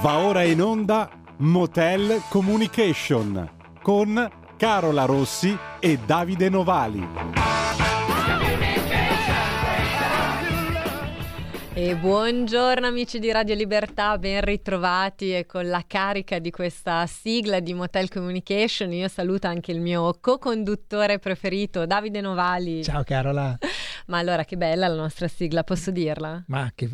Va ora in onda Motel Communication con Carola Rossi e Davide Novali. E buongiorno amici di Radio Libertà, ben ritrovati e con la carica di questa sigla di Motel Communication io saluto anche il mio co-conduttore preferito Davide Novali. Ciao Carola. Ma allora che bella la nostra sigla, posso dirla? Ma che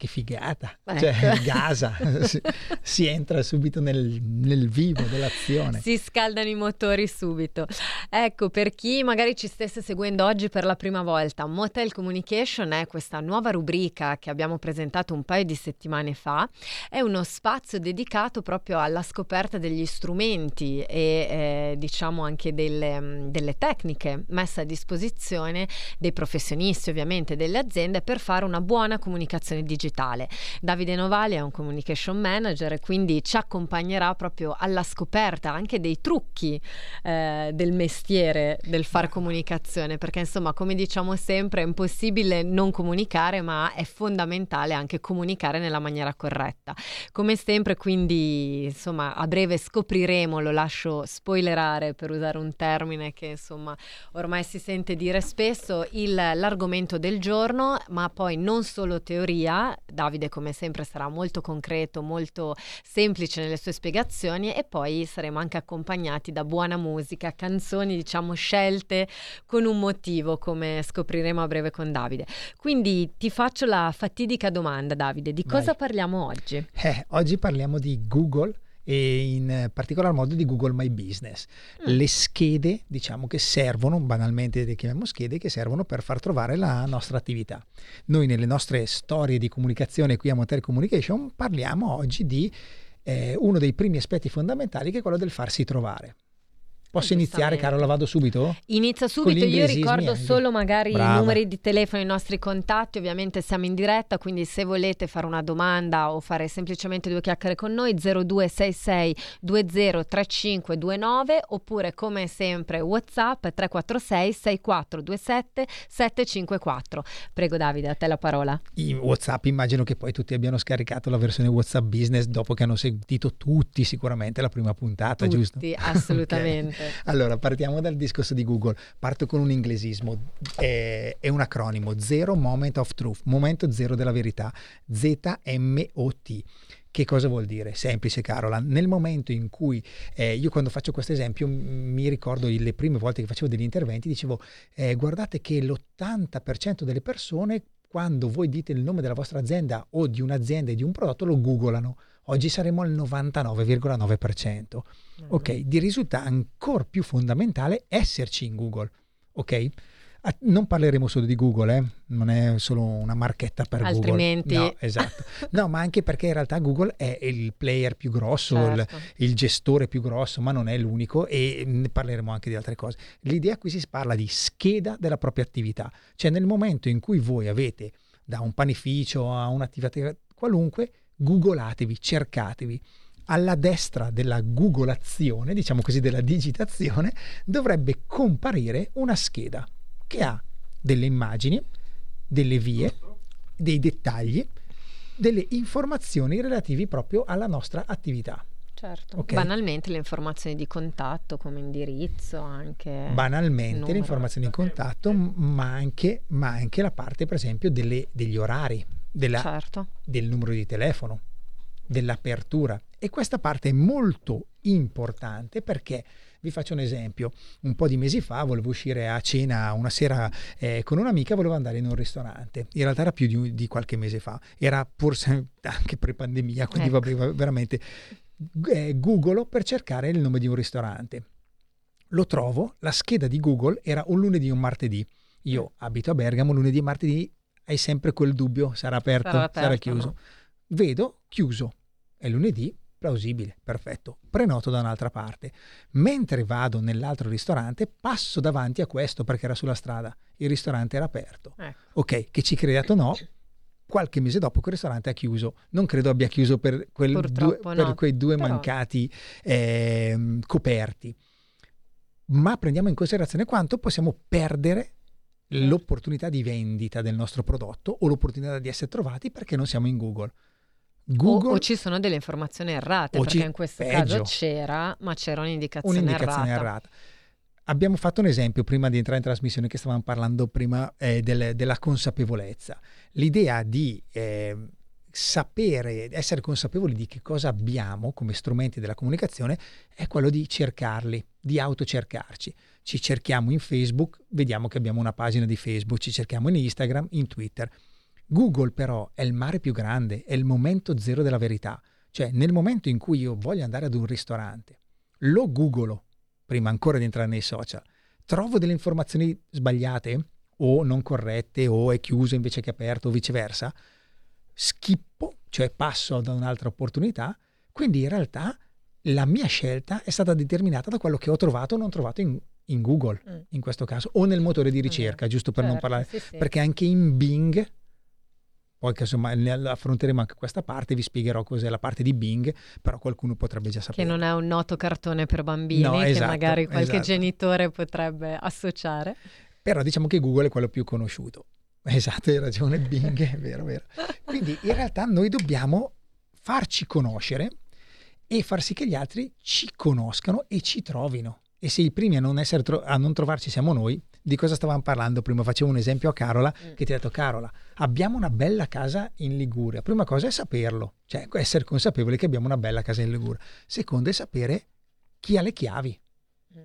che figata, Ecco. cioè gasa, si, si entra subito nel, nel, vivo dell'azione. Si scaldano i motori subito. Ecco, per chi magari ci stesse seguendo oggi per la prima volta, Motel Communication è questa nuova rubrica che abbiamo presentato un paio di settimane fa, è uno spazio dedicato proprio alla scoperta degli strumenti e eh, diciamo anche delle, delle tecniche messe a disposizione dei professionisti ovviamente delle aziende per fare una buona comunicazione digitale digitale. Davide Novali è un communication manager e quindi ci accompagnerà proprio alla scoperta anche dei trucchi eh, del mestiere del far comunicazione, perché insomma, come diciamo sempre, è impossibile non comunicare, ma è fondamentale anche comunicare nella maniera corretta. Come sempre, quindi, insomma, a breve scopriremo, lo lascio spoilerare per usare un termine che insomma ormai si sente dire spesso, il, l'argomento del giorno, ma poi non solo teoria, Davide come sempre sarà molto concreto, molto semplice nelle sue spiegazioni e poi saremo anche accompagnati da buona musica, canzoni diciamo scelte con un motivo come scopriremo a breve con Davide. Quindi ti faccio la fatidica domanda Davide, di cosa Vai. parliamo oggi? Eh, oggi parliamo di Google e in particolar modo di Google My Business. Mm. Le schede, diciamo che servono, banalmente le chiamiamo schede, che servono per far trovare la nostra attività. Noi nelle nostre storie di comunicazione qui a Motel Communication parliamo oggi di eh, uno dei primi aspetti fondamentali che è quello del farsi trovare. Posso iniziare. Carola? Vado subito? Inizia subito, io ricordo solo magari Brava. i numeri di telefono, i nostri contatti, ovviamente siamo in diretta, quindi se volete fare una domanda o fare semplicemente due chiacchiere con noi 0266 203529 oppure come sempre Whatsapp 346 6427 754. Prego Davide, a te la parola. In WhatsApp immagino che poi tutti abbiano scaricato la versione WhatsApp Business dopo che hanno sentito tutti sicuramente la prima puntata, giusto? Tutti, assolutamente. Ok. Allora, partiamo dal discorso di Google. Parto con un inglesismo. È, è un acronimo, Zero Moment of Truth, momento zero della verità, ZMOT. Che cosa vuol dire? Semplice, Carola. Nel momento in cui eh, io quando faccio questo esempio mi ricordo le prime volte che facevo degli interventi, dicevo eh, guardate che l'80% delle persone quando voi dite il nome della vostra azienda o di un'azienda e di un prodotto lo googolano. Oggi saremo al 99,9%. Ok, di risulta ancora più fondamentale esserci in Google. Ok? Non parleremo solo di Google, eh? non è solo una marchetta per Altrimenti- Google. No, esatto. No, ma anche perché in realtà Google è il player più grosso, il, Certo. il gestore più grosso, ma non è l'unico e ne parleremo anche di altre cose. L'idea qui si parla di scheda della propria attività, cioè nel momento in cui voi avete da un panificio a un'attività qualunque, googolatevi, cercatevi. Alla destra della googolazione, diciamo così, della digitazione, dovrebbe comparire una scheda che ha delle immagini, delle vie, dei dettagli, delle informazioni relativi proprio alla nostra attività. Certo. Ok. Banalmente le informazioni di contatto come indirizzo anche. banalmente numero. le informazioni in contatto, ma anche, ma anche la parte, per esempio, delle- degli orari, della- Certo. del numero di telefono, dell'apertura. E questa parte è molto importante perché, vi faccio un esempio, un po' di mesi fa volevo uscire a cena una sera eh, con un'amica, volevo andare in un ristorante. In realtà era più di, di qualche mese fa, era forse anche pre-pandemia, quindi Ecco. vabbè, va- veramente eh, googolo per cercare il nome di un ristorante. Lo trovo, la scheda di Google era un lunedì e un martedì. Io abito a Bergamo, lunedì e martedì hai sempre quel dubbio, sarà aperto, Sarà sarà, aperto, chiuso. no? Vedo chiuso. È lunedì, plausibile, perfetto. Prenoto da un'altra parte. Mentre vado nell'altro ristorante, passo davanti a questo perché era sulla strada. Il ristorante era aperto. Ecco. Ok, che ci crediate o no, qualche mese dopo quel ristorante ha chiuso. Non credo abbia chiuso per, quel due, Purtroppo per no, quei due però- mancati ehm, coperti. Ma prendiamo in considerazione quanto possiamo perdere l'opportunità di vendita del nostro prodotto o l'opportunità di essere trovati perché non siamo in Google. Google o, o ci sono delle informazioni errate, perché ci- in questo peggio. caso c'era, ma c'era un'indicazione, un'indicazione errata. errata. Abbiamo fatto un esempio prima di entrare in trasmissione che stavamo parlando prima eh, del- della consapevolezza. L'idea di eh, sapere, essere consapevoli di che cosa abbiamo come strumenti della comunicazione è quello di cercarli, di autocercarci. Ci cerchiamo in Facebook, vediamo che abbiamo una pagina di Facebook, ci cerchiamo in Instagram, in Twitter. Google però è il mare più grande, è il momento zero della verità. Cioè nel momento in cui io voglio andare ad un ristorante, lo googolo prima ancora di entrare nei social, trovo delle informazioni sbagliate o non corrette o è chiuso invece che aperto o viceversa, schippo, cioè passo ad un'altra opportunità, quindi in realtà la mia scelta è stata determinata da quello che ho trovato o non trovato in, in Google, Mm. in questo caso, o nel motore di ricerca, giusto per non Certo, parlare sì, sì. perché anche in Bing, poi che insomma ne affronteremo anche questa parte, vi spiegherò cos'è la parte di Bing, però qualcuno potrebbe già Che sapere. non è un noto cartone per bambini No, che esatto, magari qualche esatto. genitore potrebbe associare. Però diciamo che Google è quello più conosciuto. Esatto, hai ragione, Bing, è vero, vero. Quindi in realtà noi dobbiamo farci conoscere e far sì che gli altri ci conoscano e ci trovino. E se i primi a non, essere tro- a non trovarci siamo noi, di cosa stavamo parlando prima? Facevo un esempio a Carola Mm. che ti ha detto Carola, abbiamo una bella casa in Liguria. Prima cosa è saperlo, cioè essere consapevoli che abbiamo una bella casa in Liguria. Secondo è sapere chi ha le chiavi. Mm.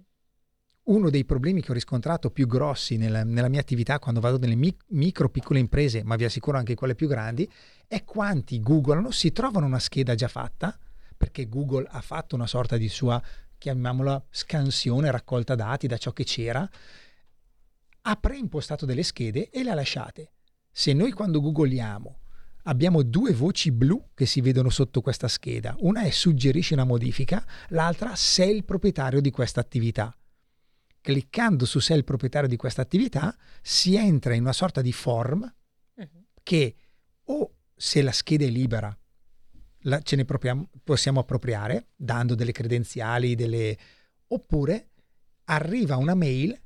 Uno dei problemi che ho riscontrato più grossi nella, nella mia attività quando vado nelle mic- micro piccole imprese, ma vi assicuro anche quelle più grandi, è quanti googlano, si trovano una scheda già fatta, perché Google ha fatto una sorta di sua, chiamiamola, scansione, raccolta dati da ciò che c'era, ha preimpostato delle schede e le ha lasciate. Se noi quando googliamo abbiamo due voci blu che si vedono sotto questa scheda, una è suggerisci una modifica, l'altra sei il proprietario di questa attività. Cliccando su sei il proprietario di questa attività si entra in una sorta di form che o se la scheda è libera la- ce ne possiamo appropriare dando delle credenziali, delle... oppure arriva una mail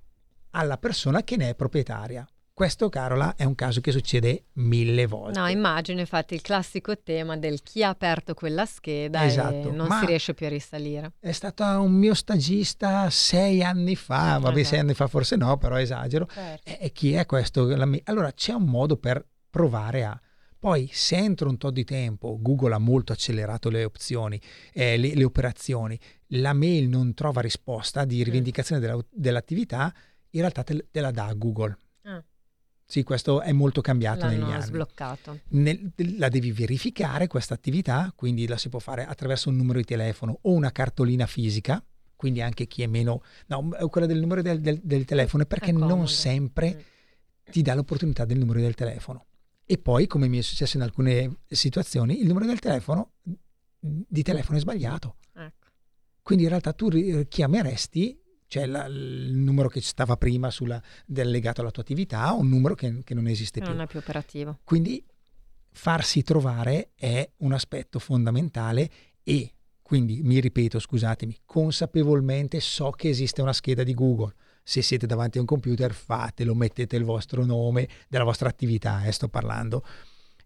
alla persona che ne è proprietaria. Questo, Carola, è un caso che succede mille volte. No, immagino infatti il classico tema del chi ha aperto quella scheda Esatto, e non si riesce più a risalire. È stato un mio stagista sei anni fa, vabbè, Ah, sei anni fa forse no, però esagero. Certo. E, e chi è questo? Allora c'è un modo per provare a. Poi, se entro un tot di tempo, Google ha molto accelerato le opzioni, eh, le, le operazioni, la mail non trova risposta Mm. di rivendicazione della- dell'attività, in realtà te, te la dà Google. Ah. Sì, questo è molto cambiato negli L'hanno anni. sbloccato. Nel- la devi verificare questa attività, quindi la si può fare attraverso un numero di telefono o una cartolina fisica, quindi anche chi è meno... No, quella del numero del, del- del telefono, perché non sempre Mm. ti dà l'opportunità del numero del telefono. E poi, come mi è successo in alcune situazioni, il numero del telefono di telefono è sbagliato. Ecco. Quindi in realtà tu chiameresti, cioè la- il numero che stava prima sulla- del- legato alla tua attività, o un numero che, che non esiste più. Non è più operativo. Quindi farsi trovare è un aspetto fondamentale e quindi mi ripeto, scusatemi, consapevolmente so che esiste una scheda di Google. Se siete davanti a un computer, fatelo, mettete il vostro nome della vostra attività, eh, sto parlando,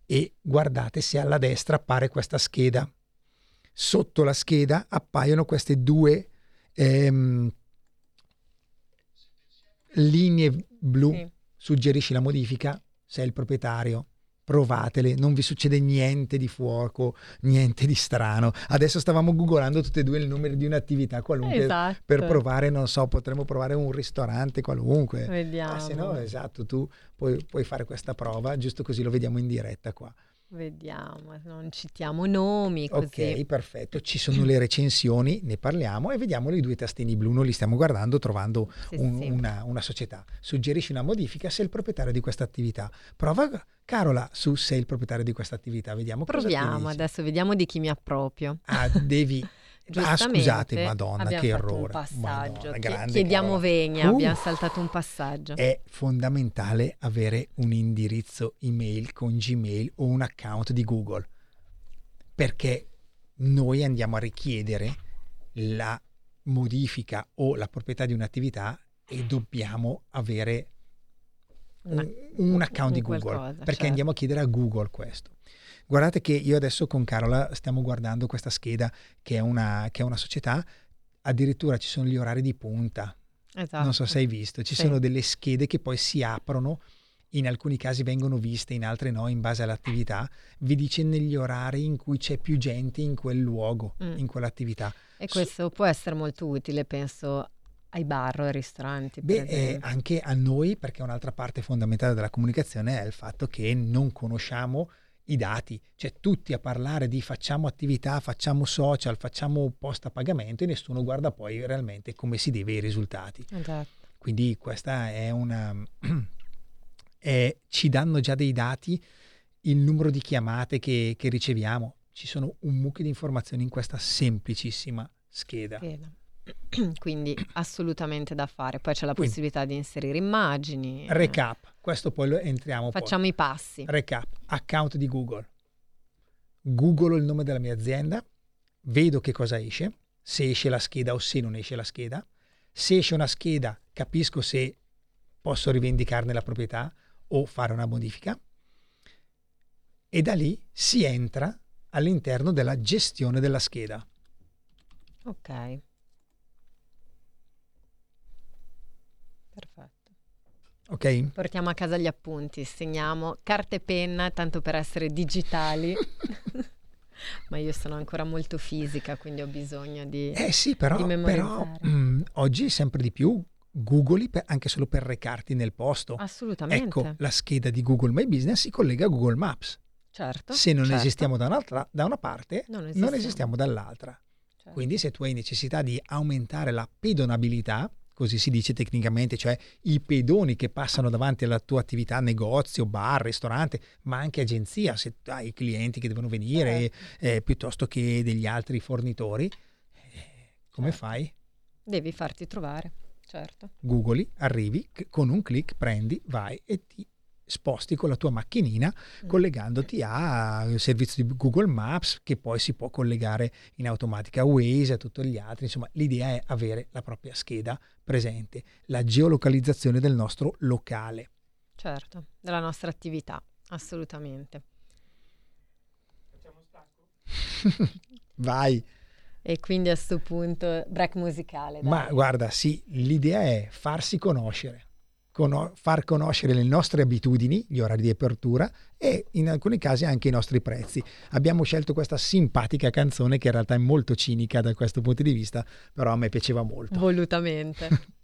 e guardate se alla destra appare questa scheda. Sotto la scheda appaiono queste due ehm, linee blu Sì. suggerisci la modifica, sei il proprietario, provatele, non vi succede niente di fuoco, niente di strano. Adesso stavamo googolando tutte e due il numero di un'attività qualunque Esatto. per provare, non so, potremmo provare un ristorante qualunque. Vediamo. Ah, se no, esatto, tu puoi, puoi fare questa prova, giusto così lo vediamo in diretta qua. Vediamo, non citiamo nomi così. Ok, perfetto. Ci sono le recensioni, ne parliamo e vediamo i due tastini blu. Noi li stiamo guardando trovando Sì, un- sì. Una, una società. Suggerisci una modifica sei il proprietario di questa attività. Prova, Carola, su sei il proprietario di questa attività. Vediamo Proviamo adesso, vediamo di chi mi approprio. Ah, devi... ah, scusate, madonna, che errore. Un passaggio. Madonna, Chiediamo vegna, Uh, abbiamo saltato un passaggio. È fondamentale avere un indirizzo email con Gmail o un account di Google perché noi andiamo a richiedere la modifica o la proprietà di un'attività e dobbiamo avere un, un account di Google qualcosa, perché certo. andiamo a chiedere a Google questo. Guardate che io adesso con Carola stiamo guardando questa scheda che è una, che è una società, addirittura ci sono gli orari di punta. Esatto. Non so se hai visto, ci Sì. sono delle schede che poi si aprono, in alcuni casi vengono viste, in altri no, in base all'attività, vi dice negli orari in cui c'è più gente in quel luogo, Mm. in quell'attività. E questo può essere molto utile, penso, ai bar o ai ristoranti. Beh, eh, anche a noi, perché un'altra parte fondamentale della comunicazione è il fatto che non conosciamo i dati, cioè tutti a parlare di facciamo attività, facciamo social, facciamo post a pagamento e nessuno guarda poi realmente come si deve i risultati. Esatto. Quindi questa è una... è- ci danno già dei dati, il numero di chiamate che, che riceviamo. Ci sono un mucchio di informazioni in questa semplicissima scheda. Scheda. Quindi assolutamente da fare. Poi c'è la Quindi- possibilità di inserire immagini. Recap, questo poi lo entriamo poi. Facciamo i passi. Recap, account di Google. Googolo il nome della mia azienda, vedo che cosa esce, se esce la scheda o se non esce la scheda. Se esce una scheda, capisco se posso rivendicarne la proprietà o fare una modifica. E da lì si entra all'interno della gestione della scheda. Ok. Perfetto. Ok? Portiamo a casa gli appunti, segniamo carta e penna, tanto per essere digitali. Ma io sono ancora molto fisica, quindi ho bisogno di... Eh sì, però, però memorizzare. mm, oggi sempre di più googoli per- anche solo per recarti nel posto. Assolutamente. Ecco, la scheda di Google My Business si collega a Google Maps. certo. Se non certo, esistiamo da, un'altra- da una parte, Non non esistiamo. esistiamo, dall'altra. certo. Quindi se tu hai necessità di aumentare la pedonabilità, così si dice tecnicamente, cioè i pedoni che passano davanti alla tua attività, negozio, bar, ristorante, ma anche agenzia, se hai clienti che devono venire, Certo. eh, piuttosto che degli altri fornitori, eh, come Certo. fai? Devi farti trovare, certo. Googli, arrivi, con un clic prendi, vai e ti sposti con la tua macchinina Mm. collegandoti al servizio di Google Maps che poi si può collegare in automatica a Waze e a tutti gli altri. Insomma, l'idea è avere la propria scheda presente, la geolocalizzazione del nostro locale. Certo, della nostra attività, assolutamente. Vai, E quindi a questo punto break musicale. dai. ma guarda, sì, l'idea è farsi conoscere, cono- far conoscere le nostre abitudini, gli orari di apertura e in alcuni casi anche i nostri prezzi. Abbiamo scelto questa simpatica canzone che in realtà è molto cinica da questo punto di vista, però a me piaceva molto. Volutamente.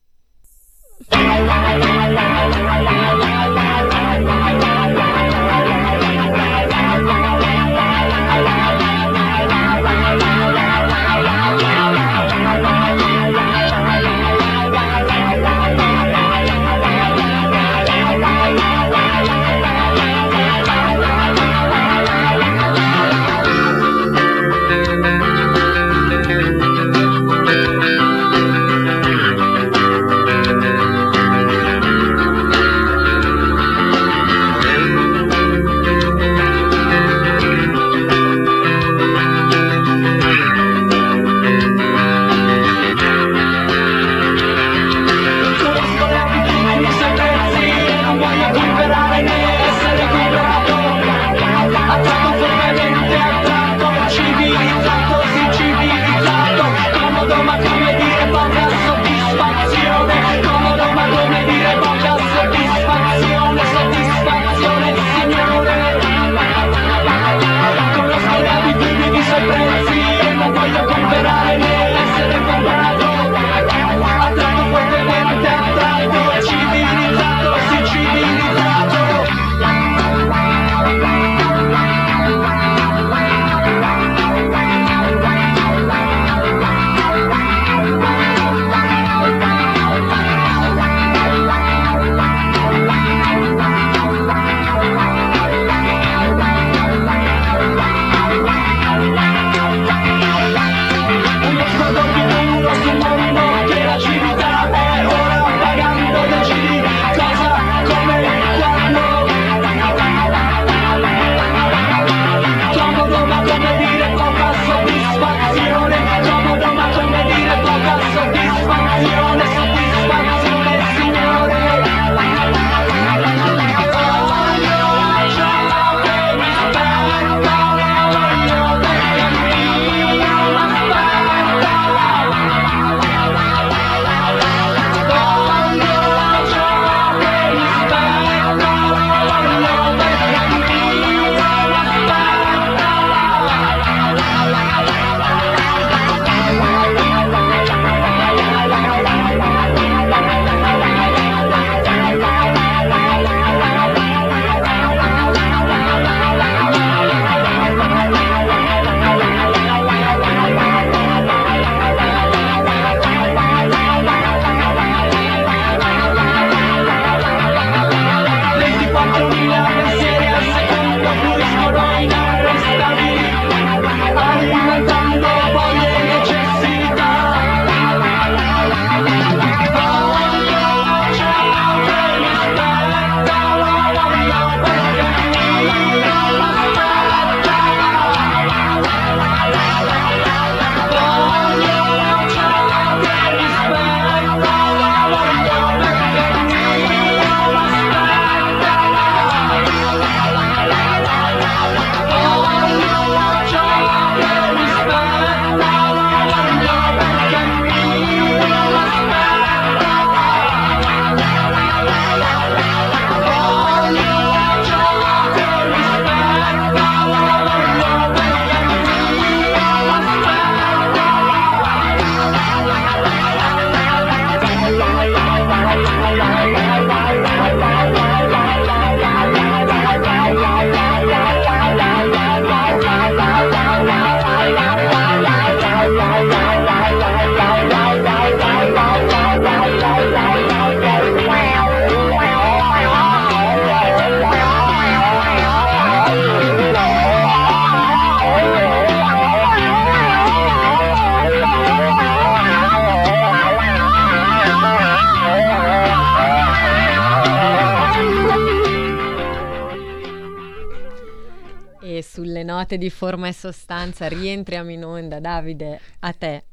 puntate di forma e sostanza, rientriamo in onda, Davide, a te.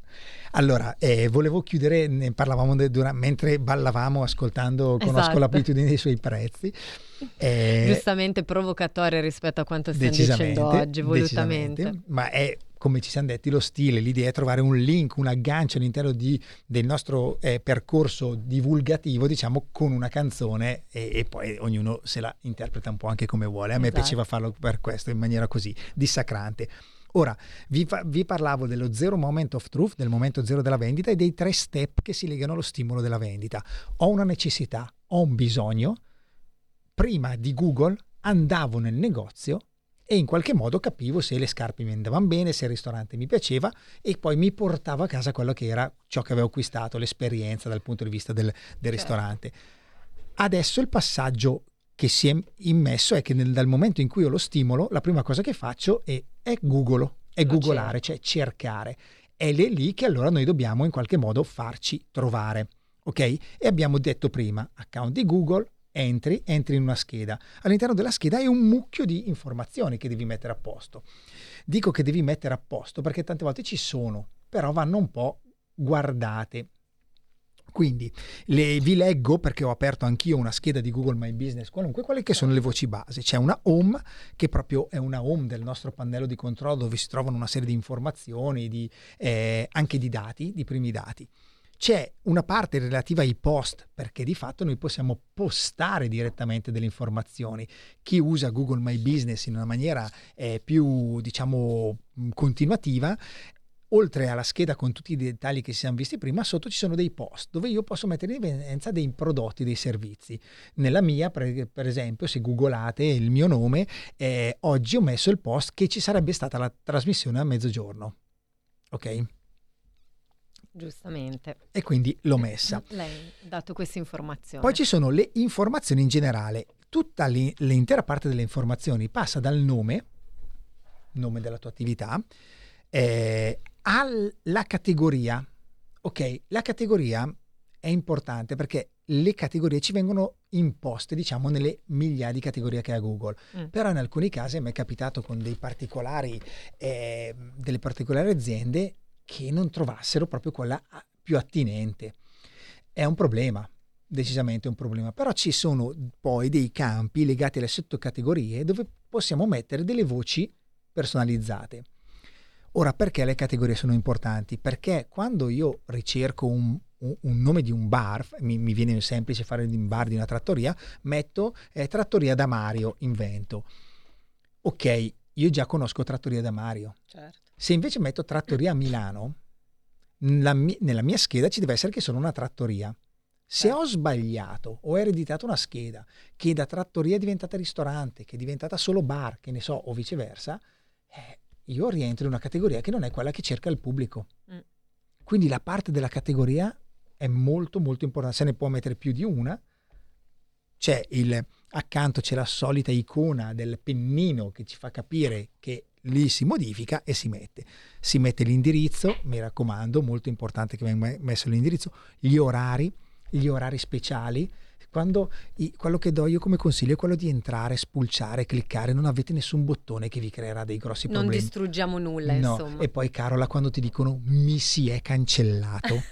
Allora, eh, volevo chiudere, ne parlavamo de, durante, mentre ballavamo ascoltando, conosco Esatto. l'abitudine dei suoi prezzi. Eh, Giustamente provocatoria rispetto a quanto stiamo dicendo oggi, volutamente. Ma è, come ci siamo detti, lo stile, l'idea è trovare un link, un aggancio all'interno di- del nostro eh, percorso divulgativo, diciamo, con una canzone e, e poi ognuno se la interpreta un po' anche come vuole. A me Esatto. piaceva farlo per questo, in maniera così, dissacrante. Ora, vi, fa- vi parlavo dello zero moment of truth, del momento zero della vendita e dei tre step che si legano allo stimolo della vendita. Ho una necessità, ho un bisogno, prima di Google andavo nel negozio e in qualche modo capivo se le scarpe mi andavano bene, se il ristorante mi piaceva e poi mi portavo a casa quello che era ciò che avevo acquistato, l'esperienza dal punto di vista del, del ristorante. Adesso il passaggio che si è immesso è che nel- dal momento in cui ho lo stimolo, la prima cosa che faccio è, è Google, è Lo googolare, cioè cercare. È lì che allora noi dobbiamo in qualche modo farci trovare. Ok? E abbiamo detto prima, account di Google, entri, entri in una scheda. All'interno della scheda hai un mucchio di informazioni che devi mettere a posto. Dico che devi mettere a posto perché tante volte ci sono, però vanno un po' guardate. Quindi le- vi leggo perché ho aperto anch'io una scheda di Google My Business, qualunque, quelle che sono le voci base. C'è una home che proprio è una home del nostro pannello di controllo dove si trovano una serie di informazioni, di, eh, anche di dati, di primi dati. C'è una parte relativa ai post, perché di fatto noi possiamo postare direttamente delle informazioni. Chi usa Google My Business in una maniera eh, più, diciamo, mh, continuativa, oltre alla scheda con tutti i dettagli che si siamo visti prima, sotto ci sono dei post dove io posso mettere in evidenza dei prodotti, dei servizi. Nella mia, per, per esempio, se googolate il mio nome, eh, oggi ho messo il post che ci sarebbe stata la trasmissione a mezzogiorno. Ok? Giustamente. E quindi l'ho messa. Lei ha dato questa informazione. Poi ci sono le informazioni in generale. Tutta li- l'intera parte delle informazioni passa dal nome, nome della tua attività, eh, alla categoria. Ok, la categoria è importante perché le categorie ci vengono imposte, diciamo, nelle migliaia di categorie che ha Google. Mm. Però in alcuni casi me è capitato con dei particolari, eh, delle particolari aziende che non trovassero proprio quella ah, più attinente. È un problema, decisamente un problema. Però ci sono poi dei campi legati alle sottocategorie dove possiamo mettere delle voci personalizzate. Ora, perché le categorie sono importanti? Perché quando io ricerco un, un- un nome di un bar, mi, mi viene semplice fare un bar di una trattoria, metto eh, Trattoria da Mario, invento. Ok, io già conosco Trattoria da Mario. Certo. Se invece metto trattoria a Milano, nella, mi- nella mia scheda ci deve essere che sono una trattoria. Se Certo. ho sbagliato o ho ereditato una scheda che da trattoria è diventata ristorante, che è diventata solo bar, che ne so, o viceversa, eh, io rientro in una categoria che non è quella che cerca il pubblico. Mm. Quindi la parte della categoria è molto molto importante. Se ne può mettere più di una. C'è il, accanto c'è la solita icona del pennino che ci fa capire che lì si modifica e si mette. Si mette l'indirizzo, mi raccomando, molto importante che venga me- messo l'indirizzo, gli orari, gli orari speciali. Quando i- quello che do io come consiglio è quello di entrare, spulciare, cliccare, non avete nessun bottone che vi creerà dei grossi Non problemi. distruggiamo nulla, No, insomma. e poi Carola quando ti dicono mi si è cancellato.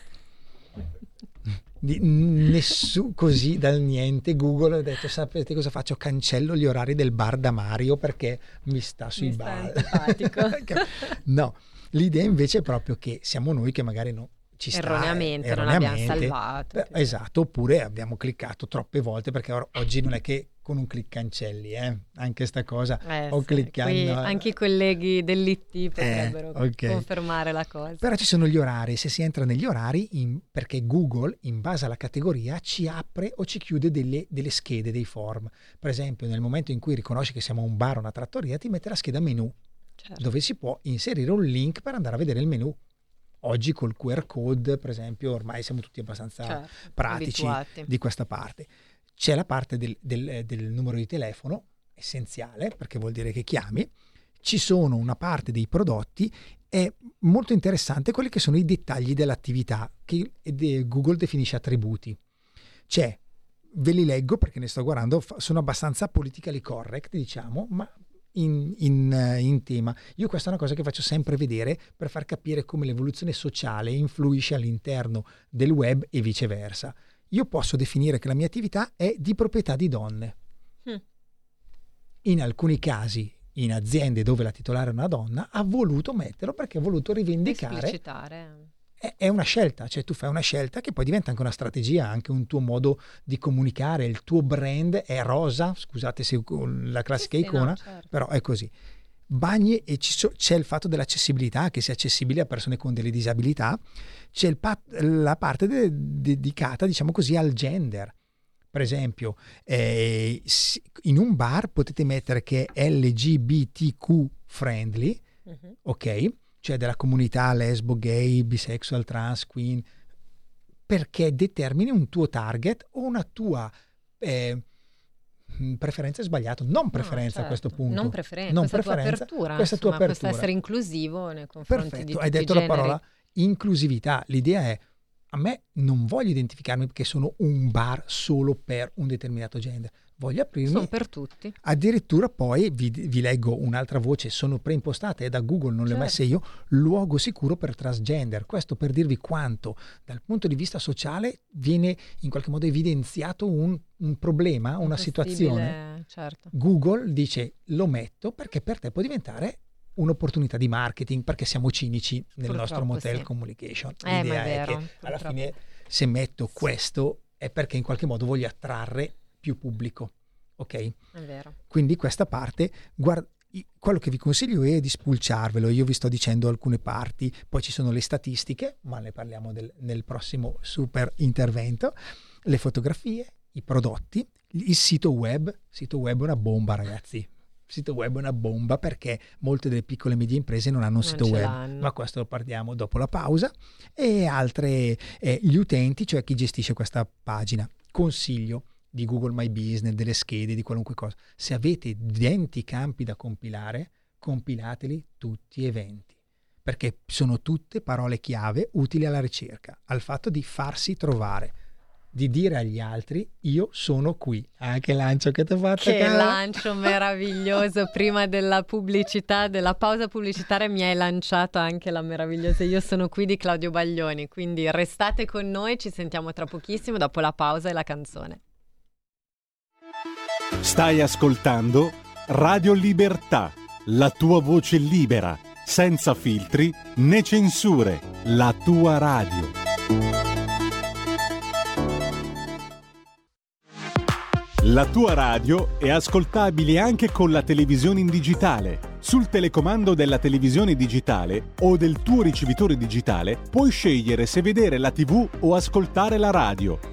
Di- nessu- così dal niente Google ha detto sapete cosa faccio? Cancello gli orari del bar da Mario perché mi sta sui Mi bar no l'idea invece è proprio che siamo noi che magari no, ci sta, Erroneamente, eh, non abbiamo erroneamente. salvato. Beh, esatto oppure abbiamo cliccato troppe volte perché or- oggi non è che con un clic cancelli eh? anche sta cosa Eh, o sì, cliccando anche i colleghi dell'IT potrebbero ok. confermare la cosa. Però ci sono gli orari, se si entra negli orari, in- perché Google, in base alla categoria, ci apre o ci chiude delle, delle schede, dei form. Per esempio, nel momento in cui riconosce che siamo un bar o una trattoria, ti mette la scheda menu, Certo. dove si può inserire un link per andare a vedere il menu. Oggi col QR code, per esempio, ormai siamo tutti abbastanza Certo, pratici abituati. di questa parte. C'è la parte del, del- del numero di telefono, essenziale, perché vuol dire che chiami. Ci sono una parte dei prodotti è molto interessante quelli che sono i dettagli dell'attività che de- Google definisce attributi. C'è, ve li leggo perché ne sto guardando, sono abbastanza politically correct, diciamo, ma in, in, eh, in, tema. Io questa è una cosa che faccio sempre vedere per far capire come l'evoluzione sociale influisce all'interno del web e viceversa. Io posso definire che la mia attività è di proprietà di donne. Mm. In alcuni casi, in aziende dove la titolare è una donna, ha voluto metterlo perché ha voluto rivendicare. Esplicitare è una scelta, cioè tu fai una scelta che poi diventa anche una strategia, anche un tuo modo di comunicare, il tuo brand è rosa, scusate se la classica sì, icona, no, certo. però è così. Bagni e c'è il fatto dell'accessibilità, che sia accessibile a persone con delle disabilità, c'è pat- la parte de- dedicata, diciamo così, al gender. Per esempio, eh, in un bar potete mettere che è LGBTQ friendly, uh-huh. ok? Cioè della comunità lesbo, gay, bisexual, trans, queen, perché determini un tuo target o una tua eh, mm, preferenza è sbagliato, non preferenza no, certo. a questo punto. Non preferenza, non questa preferenza, tua apertura. Questa insomma, tua apertura. Questo essere inclusivo nei confronti Perfetto, di tutti hai detto la parola inclusività. L'idea è a me non voglio identificarmi perché sono un bar solo per un determinato gender voglio aprirmi. Sono per tutti. Addirittura poi vi, vi, leggo un'altra voce, sono preimpostate, è da Google, non certo. le ho messe io, luogo sicuro per transgender. Questo per dirvi quanto dal punto di vista sociale viene in qualche modo evidenziato un, un problema, una situazione. Certo. Google dice lo metto perché per te può diventare un'opportunità di marketing perché siamo cinici nel Purtroppo nostro motel sì. communication. Eh, L'idea è, vero, è che alla fine se metto questo è perché in qualche modo voglio attrarre più pubblico. Ok? È vero. Quindi questa parte, guarda, quello che vi consiglio è di spulciarvelo. Io vi sto dicendo alcune parti, poi ci sono le statistiche, ma ne parliamo del, nel prossimo super intervento, le fotografie, i prodotti, il sito web. Il sito web è una bomba, ragazzi. Il sito web è una bomba perché molte delle piccole e medie imprese non hanno un non sito web, l'hanno. ma questo lo parliamo dopo la pausa. E altre, eh, gli utenti, cioè chi gestisce questa pagina. Consiglio, di Google My Business, delle schede, di qualunque cosa. Se avete 20 campi da compilare, compilateli tutti e 20, perché sono tutte parole chiave utili alla ricerca, al fatto di farsi trovare di dire agli altri io sono qui. Anche ah, lancio che ti ho fatto. Che cara. lancio meraviglioso. Prima della pubblicità, della pausa pubblicitaria mi hai lanciato anche la meravigliosa io sono qui di Claudio Baglioni. Quindi restate con noi, ci sentiamo tra pochissimo dopo la pausa e la canzone. Stai ascoltando Radio Libertà, la tua voce libera, senza filtri né censure, la tua radio. La tua radio è ascoltabile anche con la televisione in digitale. Sul telecomando della televisione digitale o del tuo ricevitore digitale puoi scegliere se vedere la TV o ascoltare la radio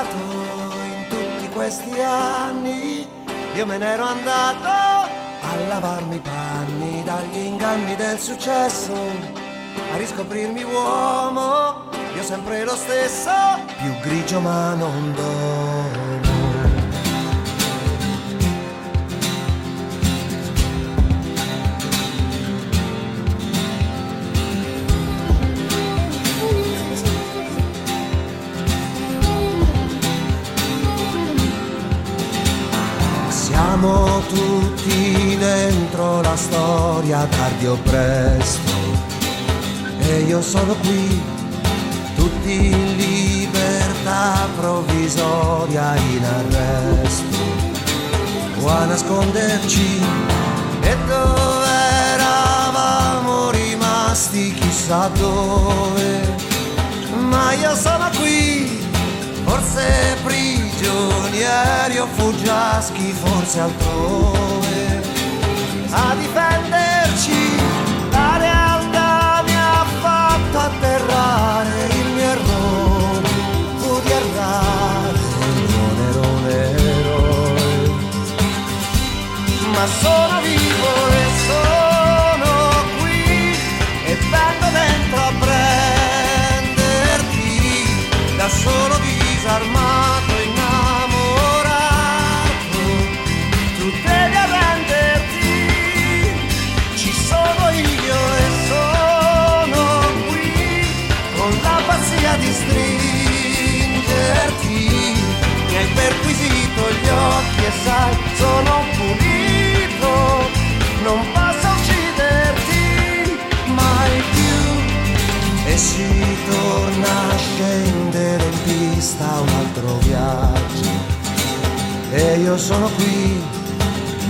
Stato in tutti questi anni? Io me n'ero andato a lavarmi i panni dagli inganni del successo, a riscoprirmi uomo, io sempre lo stesso, più grigio ma non domo. Siamo tutti dentro la storia tardi o presto. E io sono qui, tutti in libertà provvisoria in arresto. O a nasconderci e dove eravamo rimasti chissà dove, ma io sono qui, forse prigionieri fuggiaschi forse altrove. A difenderci la realtà mi ha fatto atterrare il mio errore. Fu di errare non ero nero ma sono vivo e sono qui e vengo dentro a prenderti. Da solo disarmato sai sono pulito. Non posso ucciderti mai più. E si torna a scendere in pista un altro viaggio. E io sono qui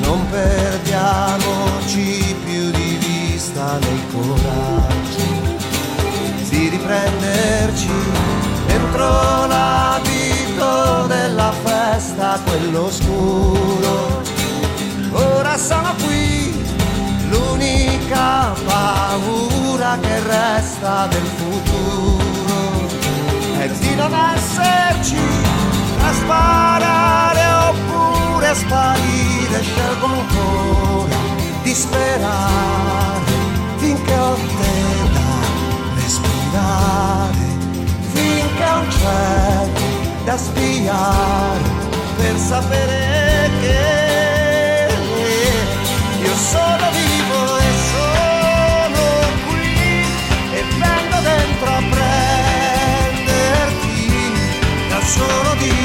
non perdiamoci più di vista nei coraggi di riprenderci dentro l'abito della festa, quello oscuro. Ora sono qui, l'unica paura che resta del futuro è di non esserci, a sparare oppure sparire, scelgo ancora di sperare finché ho te da respirare, finché un cielo da spiare per sapere che io sono vivo e sono qui e vengo dentro a prenderti da solo disarmato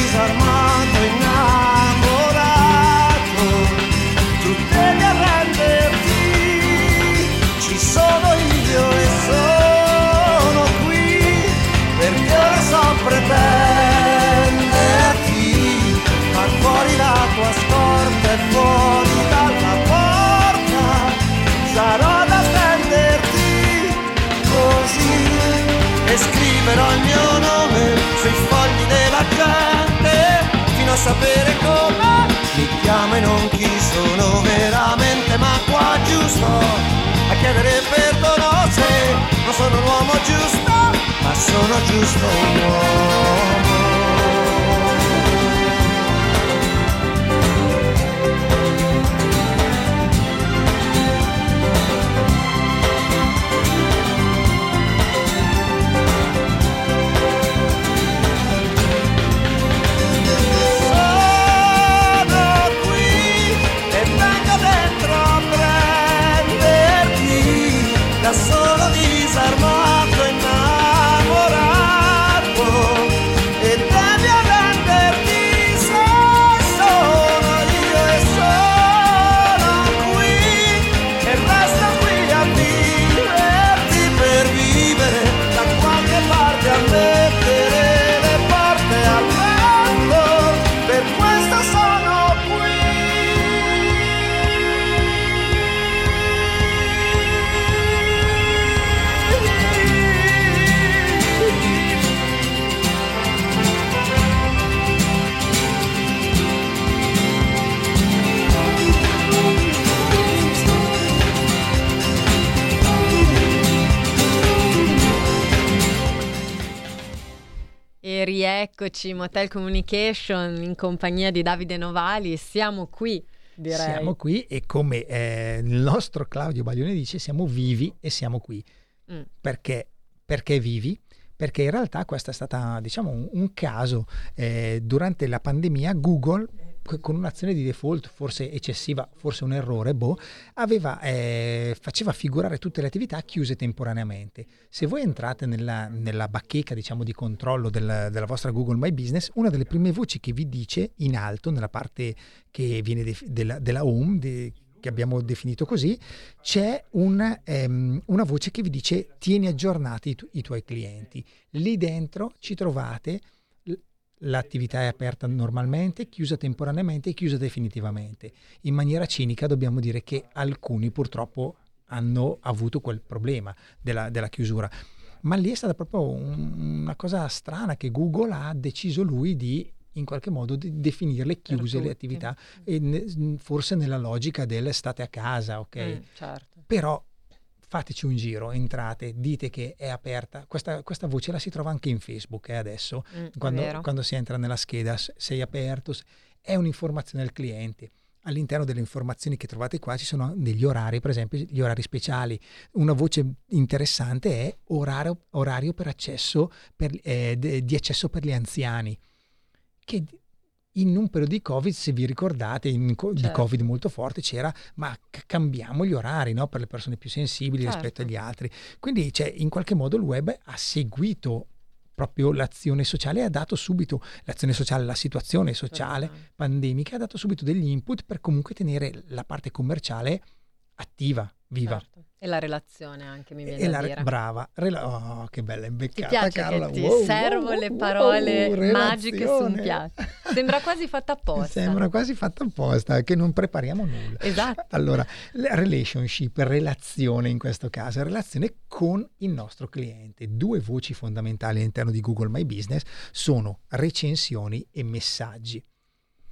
scriverò il mio nome sui fogli della gente fino a sapere come mi chiamo e non chi sono veramente ma qua giusto a chiedere perdono se non sono l'uomo giusto ma sono giusto un uomo da rieccoci, Motel Communication in compagnia di Davide Novali. Siamo qui, direi. Siamo qui e come eh, il nostro Claudio Baglione dice, siamo vivi e siamo qui. Mm. Perché? Perché vivi? Perché in realtà questo è stato diciamo, un, un caso. Eh, durante la pandemia Google, con un'azione di default forse eccessiva, forse un errore, boh, aveva, eh, faceva figurare tutte le attività chiuse temporaneamente. Se voi entrate nella, nella bacheca diciamo, di controllo del- della vostra Google My Business, una delle prime voci che vi dice in alto, nella parte che viene def- della, della home, de- che abbiamo definito così, c'è una, ehm, una voce che vi dice tieni aggiornati i, tu- i tuoi clienti. Lì dentro ci trovate l'attività è aperta normalmente, chiusa temporaneamente e chiusa definitivamente. In maniera cinica dobbiamo dire che alcuni purtroppo hanno avuto quel problema della, della chiusura. Ma lì è stata proprio un- una cosa strana che Google ha deciso lui di in qualche modo di definirle chiuse le attività ne- forse nella logica del state a casa, ok? Mm, certo. Però fateci un giro, entrate, dite che è aperta. Questa, questa voce la si trova anche in Facebook eh, adesso, Mm, quando, quando si entra nella scheda, sei aperto, è un'informazione al cliente. all'interno delle informazioni che trovate qua ci sono degli orari, per esempio gli orari speciali. Una voce interessante è orario, orario per accesso per, eh, di accesso per gli anziani, che in un periodo di Covid, se vi ricordate, in, certo. di Covid molto forte c'era, ma cambiamo gli orari no? per le persone più sensibili certo. rispetto agli altri. Quindi cioè, in qualche modo il web ha seguito proprio l'azione sociale ha dato subito, l'azione sociale, la situazione sociale certo. pandemica ha dato subito degli input per comunque tenere la parte commerciale attiva, viva. Certo. E la relazione anche, mi viene e da la, dire. Brava, Rela- oh, che bella imbeccata, ti piace Carola. Che ti wow, servo wow, le parole wow, magiche su un piatto. Sembra quasi fatta apposta. Sembra quasi fatta apposta, che non prepariamo nulla. Esatto. Allora, relationship, relazione in questo caso, relazione con il nostro cliente. Due voci fondamentali all'interno di Google My Business sono recensioni e messaggi.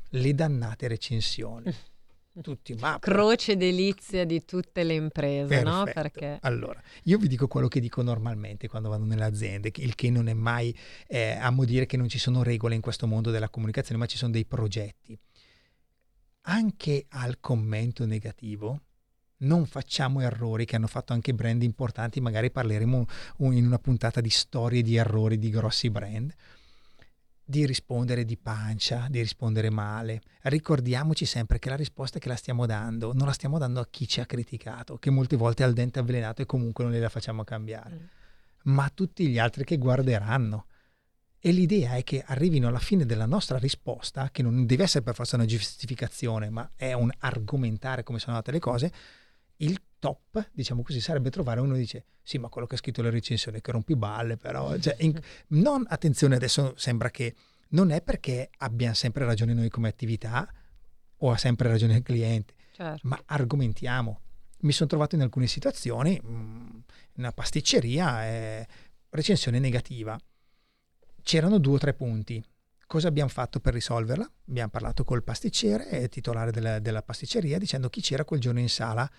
Le dannate recensioni tutti ma croce delizia di tutte le imprese Perfetto. no? Perché... allora io vi dico quello che dico normalmente quando vado nelle aziende il che non è mai eh, amo dire che non ci sono regole in questo mondo della comunicazione ma ci sono dei progetti anche al commento negativo non facciamo errori che hanno fatto anche brand importanti magari parleremo in una puntata di storie di errori di grossi brand di rispondere di pancia, di rispondere male. Ricordiamoci sempre che la risposta che la stiamo dando non la stiamo dando a chi ci ha criticato, che molte volte ha il dente avvelenato e comunque non gliela facciamo cambiare, mm. ma a tutti gli altri che guarderanno. E l'idea è che arrivino alla fine della nostra risposta, che non deve essere per forza una giustificazione, ma è un argomentare come sono andate le cose, il top, diciamo così, sarebbe trovare uno che dice sì, ma quello che ha scritto le recensioni che rompiballe, però... Cioè, in, non, attenzione, adesso sembra che non è perché abbiamo sempre ragione noi come attività o ha sempre ragione il cliente, certo. ma argomentiamo. Mi sono trovato in alcune situazioni, mh, mm, una pasticceria, eh, recensione negativa. C'erano due o tre punti. Cosa abbiamo fatto per risolverla? Abbiamo parlato col pasticcere, titolare della, della pasticceria, dicendo chi c'era quel giorno in sala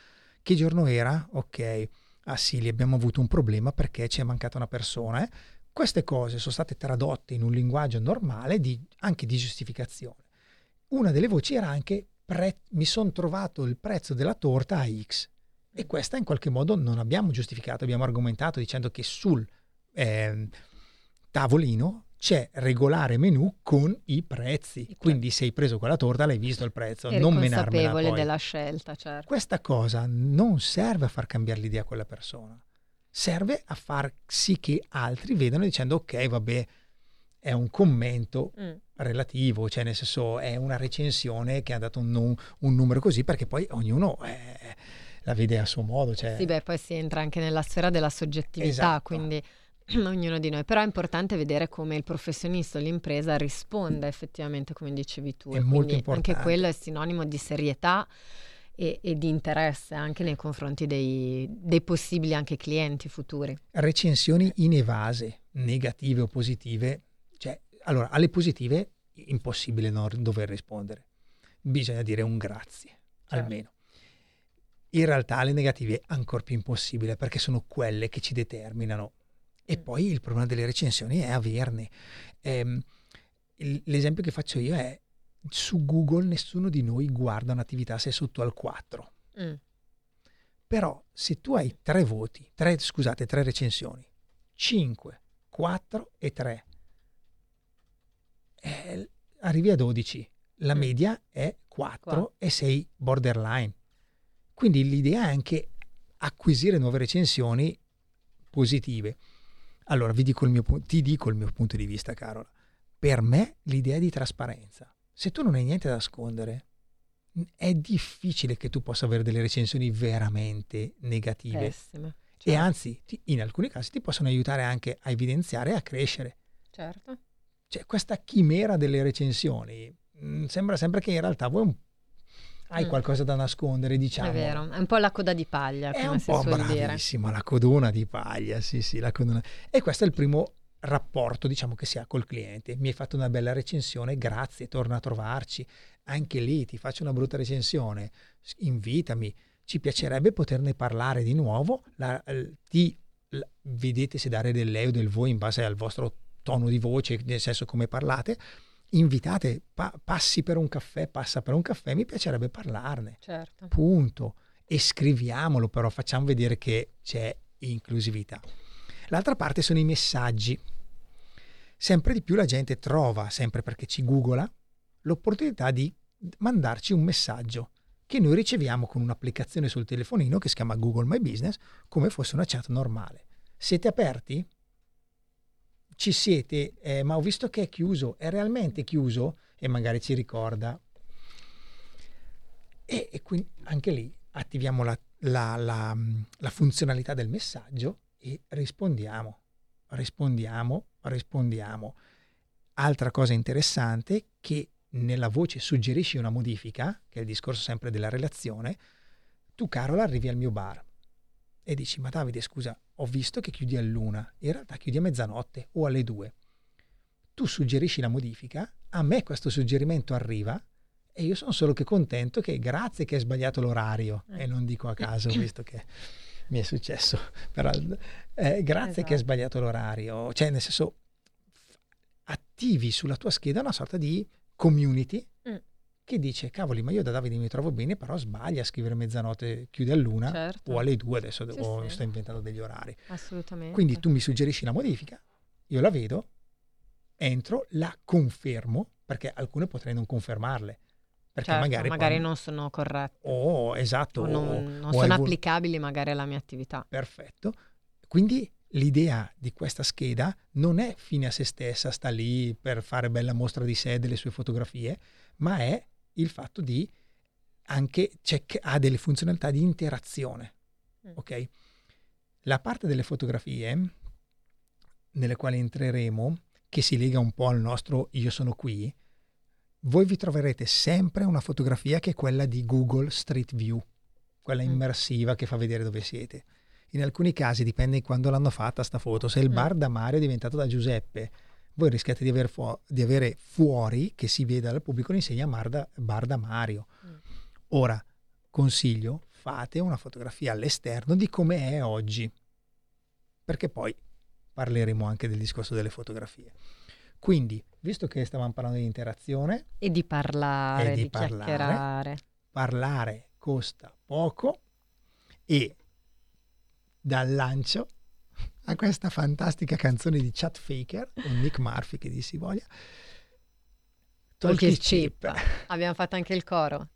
che giorno era? Ok. Ah sì, lì abbiamo avuto un problema perché ci è mancata una persona. Eh? Queste cose sono state tradotte in un linguaggio normale di, anche di giustificazione. Una delle voci era anche pre- mi sono trovato il prezzo della torta a X. E questa in qualche modo non abbiamo giustificato, abbiamo argomentato dicendo che sul eh, tavolino c'è regolare menù con i prezzi. Quindi se hai preso quella torta l'hai visto il prezzo, Eri non menarmela consapevole poi. della scelta, certo. Questa cosa non serve a far cambiare l'idea a quella persona. Serve a far sì che altri vedano dicendo ok, vabbè, è un commento mm. relativo, cioè nel senso è una recensione che ha dato un, un numero così perché poi ognuno eh, la vede a suo modo. Cioè... Sì, beh, poi si entra anche nella sfera della soggettività, esatto. quindi ognuno di noi, però è importante vedere come il professionista o l'impresa risponda effettivamente come dicevi tu. È molto importante. Anche quello è sinonimo di serietà e, e di interesse anche nei confronti dei, dei, possibili anche clienti futuri. Recensioni inevase, negative o positive, cioè allora alle positive impossibile non dover rispondere, bisogna dire un grazie certo. almeno. In realtà le negative è ancora più impossibile perché sono quelle che ci determinano e poi il problema delle recensioni è averne. Eh, l'esempio che faccio io è su Google nessuno di noi guarda un'attività se è sotto al 4. Mm. Però se tu hai tre voti, tre, scusate, tre recensioni, 5, 4 e 3, eh, arrivi a 12. La mm. media è 4 Qua. e sei borderline. Quindi l'idea è anche acquisire nuove recensioni positive. Allora, dico mio, ti dico il mio punto di vista, Carola. Per me l'idea di trasparenza. Se tu non hai niente da nascondere, è difficile che tu possa avere delle recensioni veramente negative. Pessime. Certo. E anzi, ti, in alcuni casi ti possono aiutare anche a evidenziare e a crescere. Certo. Cioè, questa chimera delle recensioni mh, mm, sembra sempre che in realtà vuoi un hai mm. qualcosa da nascondere, diciamo. È vero, è un po' la coda di paglia, è come un si po' suol bravissima, la codona di paglia, sì, sì, la codona. E questo è il primo rapporto, diciamo, che si ha col cliente. Mi hai fatto una bella recensione, grazie, torna a trovarci. Anche lì ti faccio una brutta recensione, invitami. Ci piacerebbe poterne parlare di nuovo. La, ti, la, vedete se dare del lei o del voi in base al vostro tono di voce, nel senso come parlate invitate, pa- passi per un caffè, passa per un caffè, mi piacerebbe parlarne. Certo. Punto. E scriviamolo però, facciamo vedere che c'è inclusività. L'altra parte sono i messaggi. Sempre di più la gente trova, sempre perché ci googla, l'opportunità di mandarci un messaggio che noi riceviamo con un'applicazione sul telefonino che si chiama Google My Business come fosse una chat normale. Siete aperti? Ci siete, eh, ma ho visto che è chiuso, è realmente chiuso e magari ci ricorda. E, e quindi anche lì attiviamo la, la, la, la funzionalità del messaggio e rispondiamo, rispondiamo, rispondiamo. Altra cosa interessante che nella voce suggerisci una modifica, che è il discorso sempre della relazione, tu Carola arrivi al mio bar e dici ma Davide scusa ho visto che chiudi all'una, in realtà chiudi a mezzanotte o alle due. Tu suggerisci la modifica, a me questo suggerimento arriva e io sono solo che contento che grazie che hai sbagliato l'orario Eh. e non dico a caso visto che mi è successo, però eh, grazie Esatto. che hai sbagliato l'orario, cioè nel senso attivi sulla tua scheda una sorta di community Mm. Che dice cavoli ma io da Davide mi trovo bene però sbaglia a scrivere mezzanotte chiude all'una Certo. o alle due adesso Sì, o sì. sto inventando degli orari Assolutamente. quindi tu mi suggerisci la modifica io la vedo entro la confermo perché alcune potrei non confermarle perché Certo, magari, magari poi- non sono corrette. oh esatto o o- non, non o sono vol- applicabili magari alla mia attività. Perfetto. Quindi l'idea di questa scheda non è fine a se stessa, sta lì per fare bella mostra di sé delle sue fotografie, ma è il fatto di anche c'è che ha delle funzionalità di interazione. Mm. Ok? La parte delle fotografie nelle quali entreremo, che si lega un po' al nostro io sono qui, voi vi troverete sempre una fotografia che è quella di Google Street View, quella Mm. immersiva che fa vedere dove siete. In alcuni casi dipende di quando l'hanno fatta sta foto. Se il Mm. bar da Mario è diventato da Giuseppe, voi rischiate di, aver fu- di avere fuori, che si veda dal pubblico, l'insegna bar da, bar da Mario. Mm. Ora, consiglio, fate una fotografia all'esterno di come è oggi, perché poi parleremo anche del discorso delle fotografie. Quindi, visto che stavamo parlando di interazione, E di parlare, E di di, parlare. chiacchierare. parlare costa poco e dal lancio a questa fantastica canzone di Chat Faker o Nick Murphy che dir si voglia Talk Talk is is cheap. cheap. Abbiamo fatto anche il coro.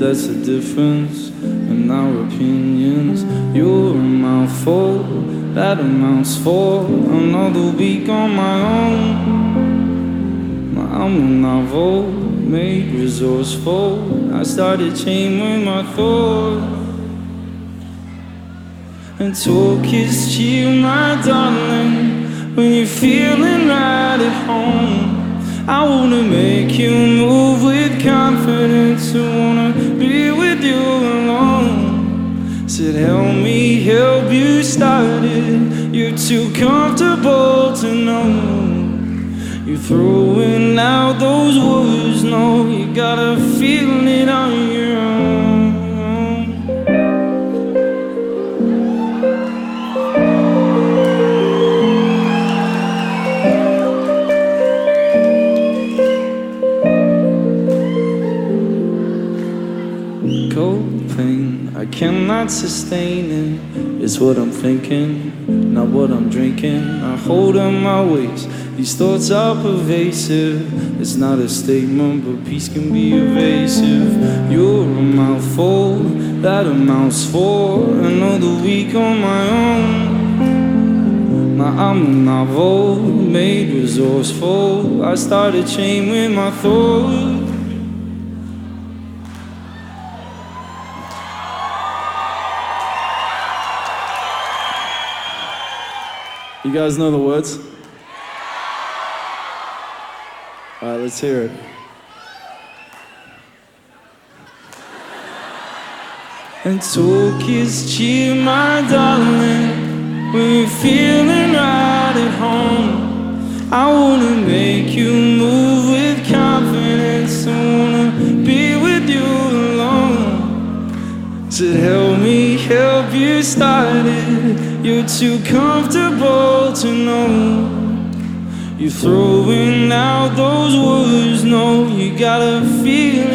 That's the difference in our opinions. You're a mouthful that amounts for another week on my own. I'm a novel made resourceful. I started chaining my thoughts. And talk is cheap, my darling. When you're feeling right at home, I wanna make you move with confidence. I wanna Said, help me help you start it. You're too comfortable to know. You're throwing out those words, no, you gotta feel it on your own. Cannot sustain it. It's what I'm thinking, not what I'm drinking. I hold on my waist. These thoughts are pervasive. It's not a statement, but peace can be evasive. You're a mouthful that amounts for another week on my own. Now I'm a novel, made resourceful. I started chain with my thoughts. You guys know the words? All right, let's hear it. And talk is cheap, my darling, when you're feeling right at home. I wanna make you move with confidence. I wanna be with you alone. Said, help me help you start it. You're too comfortable to know. You're throwing out those words, no, you gotta feel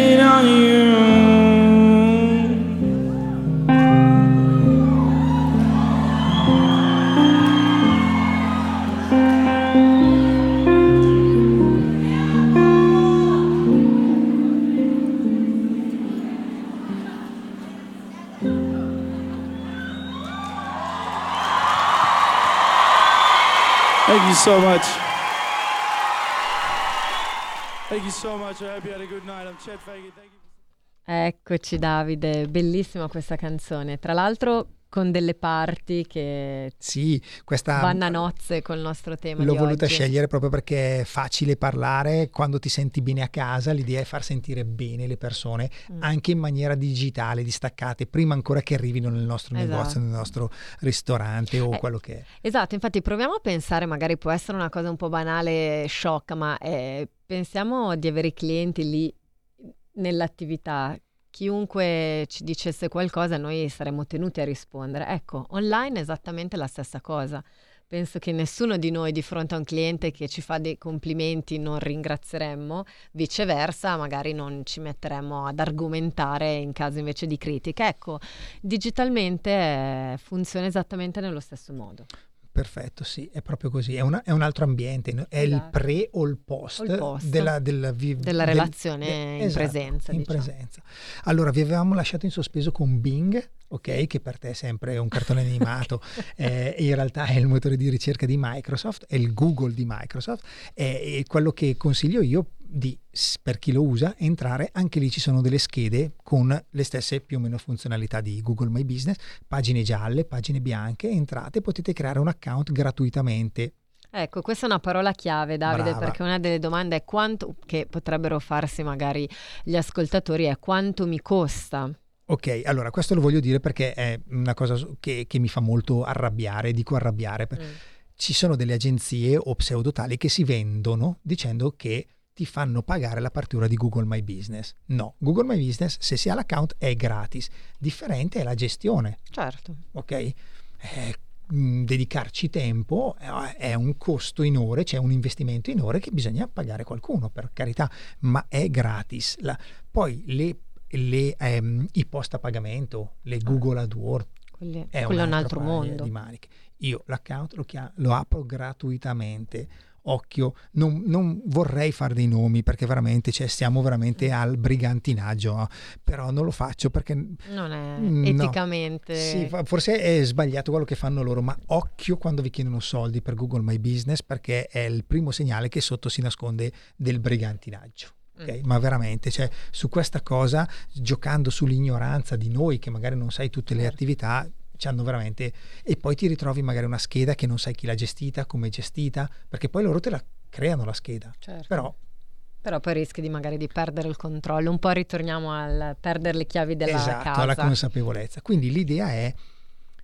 so much. Thank you so much. I hope you had a good night. I'm Chet Fagan. Thank you. Eccoci Davide, bellissima questa canzone. Tra l'altro con delle parti che Sì, questa vanno a nozze col nostro tema l'ho voluta oggi. scegliere proprio perché è facile parlare quando ti senti bene a casa, l'idea è far sentire bene le persone Mm. anche in maniera digitale, distaccate, prima ancora che arrivino nel nostro Esatto. negozio, nel nostro ristorante o Eh, quello che è. Esatto, infatti proviamo a pensare, magari può essere una cosa un po' banale, sciocca, ma eh, pensiamo di avere i clienti lì nell'attività. Chiunque ci dicesse qualcosa, noi saremmo tenuti a rispondere. Ecco, online è esattamente la stessa cosa. Penso che nessuno di noi di fronte a un cliente che ci fa dei complimenti non ringrazieremmo, viceversa magari non ci metteremmo ad argomentare in caso invece di critica. Ecco, digitalmente eh, funziona esattamente nello stesso modo. Perfetto, sì, è proprio così, è, una- è un altro ambiente, è il Esatto. pre o il post, O il post. della, della vi- Della del- relazione de- in esatto, presenza, in diciamo. presenza. Allora, vi avevamo lasciato in sospeso con Bing, ok, che per te è sempre un cartone animato, eh, in realtà è il motore di ricerca di Microsoft, è il Google di Microsoft, e quello che consiglio io di, per chi lo usa, entrare, anche lì ci sono delle schede con le stesse più o meno funzionalità di Google My Business, pagine gialle, pagine bianche, entrate, potete creare un account gratuitamente. Ecco, questa è una parola chiave, Davide, Brava. perché una delle domande è quanto, che potrebbero farsi magari gli ascoltatori, è quanto mi costa? Ok, allora questo lo voglio dire perché è una cosa che, che mi fa molto arrabbiare, dico arrabbiare, Mm. ci sono delle agenzie o pseudotali che si vendono dicendo che ti fanno pagare l'apertura di Google My Business. No, Google My Business se si ha l'account è gratis, differente è la gestione, Certo. ok? Eh, mh, dedicarci tempo eh, è un costo in ore, c'è un investimento in ore che bisogna pagare qualcuno, per carità, ma è gratis. La- poi le, le, ehm, i post a pagamento, le Google AdWords, quello è un altro mondo. Io l'account lo, chia- lo apro gratuitamente. Occhio, non, non vorrei fare dei nomi perché veramente cioè, stiamo veramente al brigantinaggio, no? però non lo faccio perché Non è No. eticamente... sì, forse è sbagliato quello che fanno loro, ma occhio quando vi chiedono soldi per Google My Business perché è il primo segnale che sotto si nasconde del brigantinaggio. Mm. Ma veramente, cioè, su questa cosa, giocando sull'ignoranza di noi che magari non sai tutte le Certo. attività, ci hanno veramente... E poi ti ritrovi magari una scheda che non sai chi l'ha gestita, come è gestita, perché poi loro te la creano la scheda. Certo. Però Però poi rischi di magari di perdere il controllo. Un po' ritorniamo al perdere le chiavi della esatto, casa. la consapevolezza. Quindi l'idea è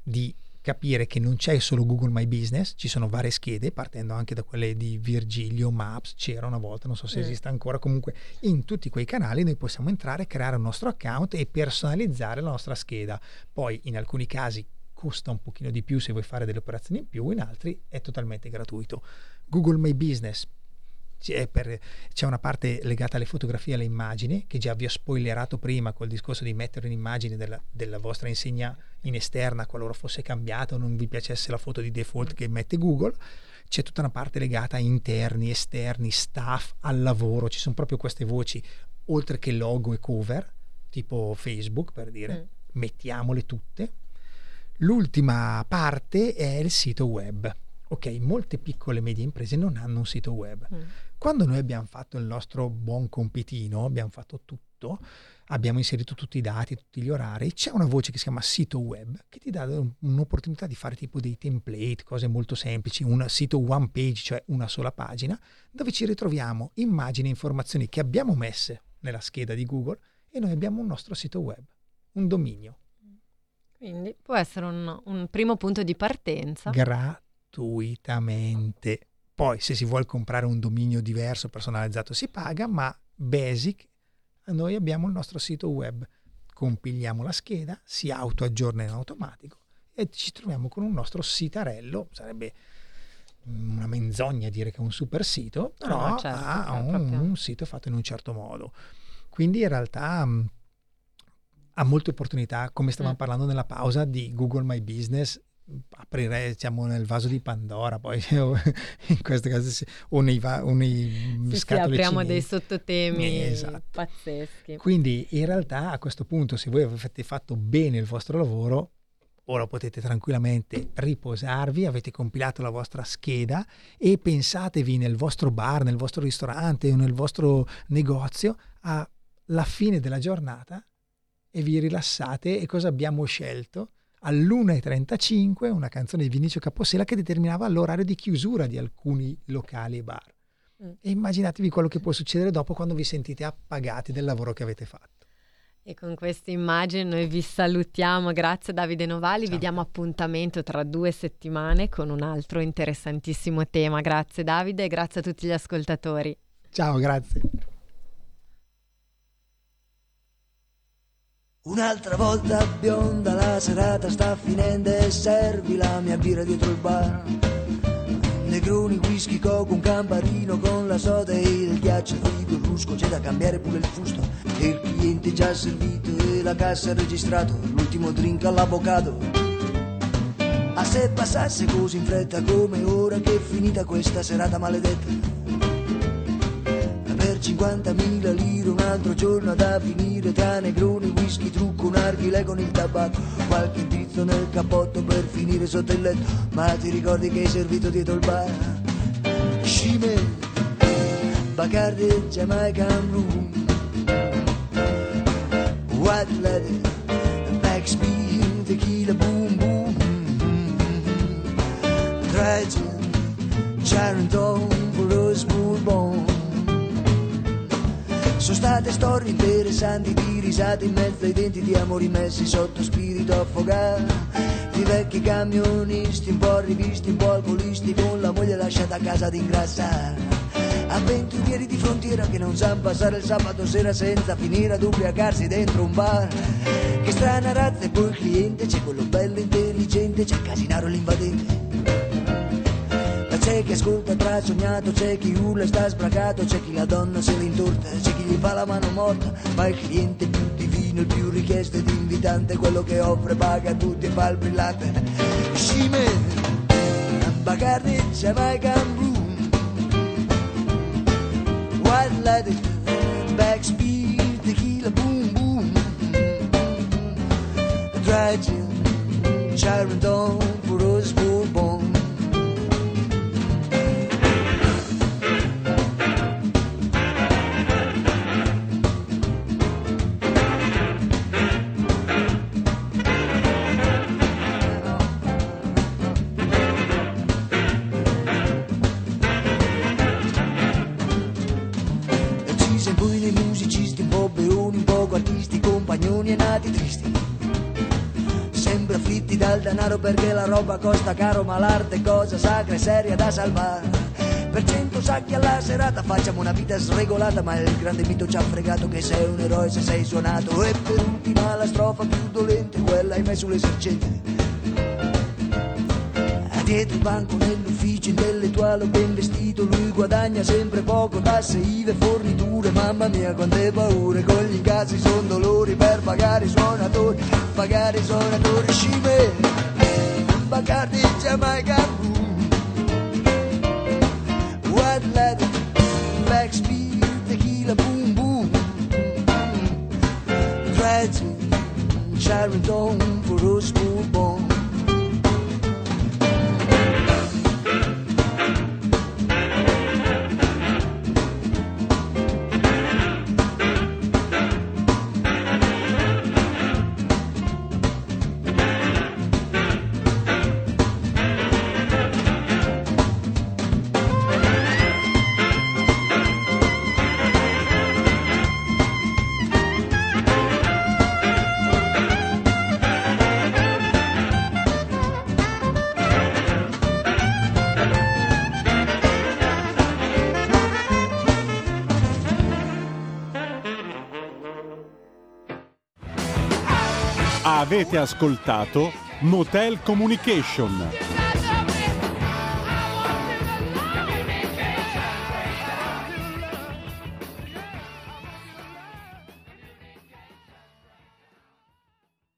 di capire che non c'è solo Google My Business, ci sono varie schede, partendo anche da quelle di Virgilio, Maps, c'era una volta, non so se Mm. esiste ancora, comunque in tutti quei canali noi possiamo entrare, creare un nostro account e personalizzare la nostra scheda. Poi in alcuni casi costa un pochino di più se vuoi fare delle operazioni in più, in altri è totalmente gratuito. Google My Business c'è, per- c'è una parte legata alle fotografie e alle immagini, che già vi ho spoilerato prima col discorso di mettere un'immagine della, della vostra insegna in esterna qualora fosse cambiata o non vi piacesse la foto di default che mette Google. C'è tutta una parte legata a interni, esterni, staff, al lavoro, ci sono proprio queste voci, oltre che logo e cover, tipo Facebook per dire, Mm. mettiamole tutte. L'ultima parte è il sito web. Ok, molte piccole e medie imprese non hanno un sito web. Mm. Quando noi abbiamo fatto il nostro buon compitino, abbiamo fatto tutto, abbiamo inserito tutti i dati, tutti gli orari, c'è una voce che si chiama sito web che ti dà un- un'opportunità di fare tipo dei template, cose molto semplici, un sito one page, cioè una sola pagina, dove ci ritroviamo immagini e informazioni che abbiamo messe nella scheda di Google e noi abbiamo un nostro sito web, un dominio Quindi può essere un, un primo punto di partenza. gratuitamente. Poi se si vuole comprare un dominio diverso, personalizzato, si paga, ma basic, noi abbiamo il nostro sito web, compiliamo la scheda, si autoaggiorna in automatico e ci troviamo con un nostro sitarello, sarebbe una menzogna dire che è un super sito, però No, certo, ha un, proprio- un sito fatto in un certo modo. Quindi in realtà mh, ha molte opportunità, come stavamo Mm. parlando nella pausa di Google My Business, aprirei diciamo nel vaso di Pandora poi in questo caso sì, o nei, va- o nei Sì, sì, scatole apriamo dei cinesi. sottotemi Eh, esatto. pazzeschi. Quindi in realtà a questo punto se voi avete fatto bene il vostro lavoro, ora potete tranquillamente riposarvi, avete compilato la vostra scheda e pensatevi nel vostro bar, nel vostro ristorante o nel vostro negozio alla fine della giornata e vi rilassate e cosa abbiamo scelto? All'1.35 una canzone di Vinicio Capossela che determinava l'orario di chiusura di alcuni locali e bar. Mm. E immaginatevi quello che può succedere dopo quando vi sentite appagati del lavoro che avete fatto. E con questa immagine noi vi salutiamo, grazie Davide Novali, Ciao. vi diamo appuntamento tra due settimane con un altro interessantissimo tema. Grazie Davide e grazie a tutti gli ascoltatori. Ciao, grazie. Un'altra volta bionda la serata sta finendo e servi la mia birra dietro il bar. Negroni, whisky, coco, un camparino con la soda e il ghiaccio frigo, il rusco, c'è da cambiare pure il fusto. E il cliente già servito e la cassa ha registrato, l'ultimo drink all'avvocato. A se passasse così in fretta come ora che è finita questa serata maledetta. Per 50.000 lire altro giorno da finire tra negroni, whisky, trucco, narghile con il tabacco Qualche indirizzo nel cappotto per finire sotto il letto. Ma ti ricordi che hai servito dietro il bar? Scime, Bacardi, Jamaican Room White leather, backspin, tequila, boom, boom. Gin, Charenton sono state storie interessanti di risate in mezzo ai denti di amori messi sotto spirito affogato. Di vecchi camionisti un po' rivisti, un po' alcolisti con la moglie lasciata a casa ad ingrassare avventurieri di frontiera che non sanno passare il sabato sera senza finire ad ubriacarsi dentro un bar. Che strana razza e poi il cliente c'è quello bello intelligente c'è Casinaro l'invadente c'è chi ascolta trasognato, c'è chi urla e sta sbragato, c'è chi la donna se l'intorta, c'è chi gli fa la mano morta, ma il cliente più divino, il più richiesto ed invitante, quello che offre paga a tutti e fa il brillante. Scime, Bacardi, Jamaican Room, White Lighted, Backspeed, Tequila, Boom Boom, Dry Gin, Charenton for costa caro, ma l'arte cosa sacra e seria da salvare. Per cento sacchi alla serata facciamo una vita sregolata, ma il grande mito ci ha fregato che sei un eroe se sei suonato. E per ultima la strofa più dolente, quella hai mai sull'esercente. Dietro il banco nell'ufficio intellettuale ben vestito Lui guadagna sempre poco, tasse, IVE, forniture Mamma mia quante paure, con gli incassi son dolori Per pagare i suonatori, pagare i suonatori Scime, Bacardi, Jamaica, boom. White leather, black speed, tequila, boom, boom. Tragic, Sharon for us born Avete ascoltato Motel Communication.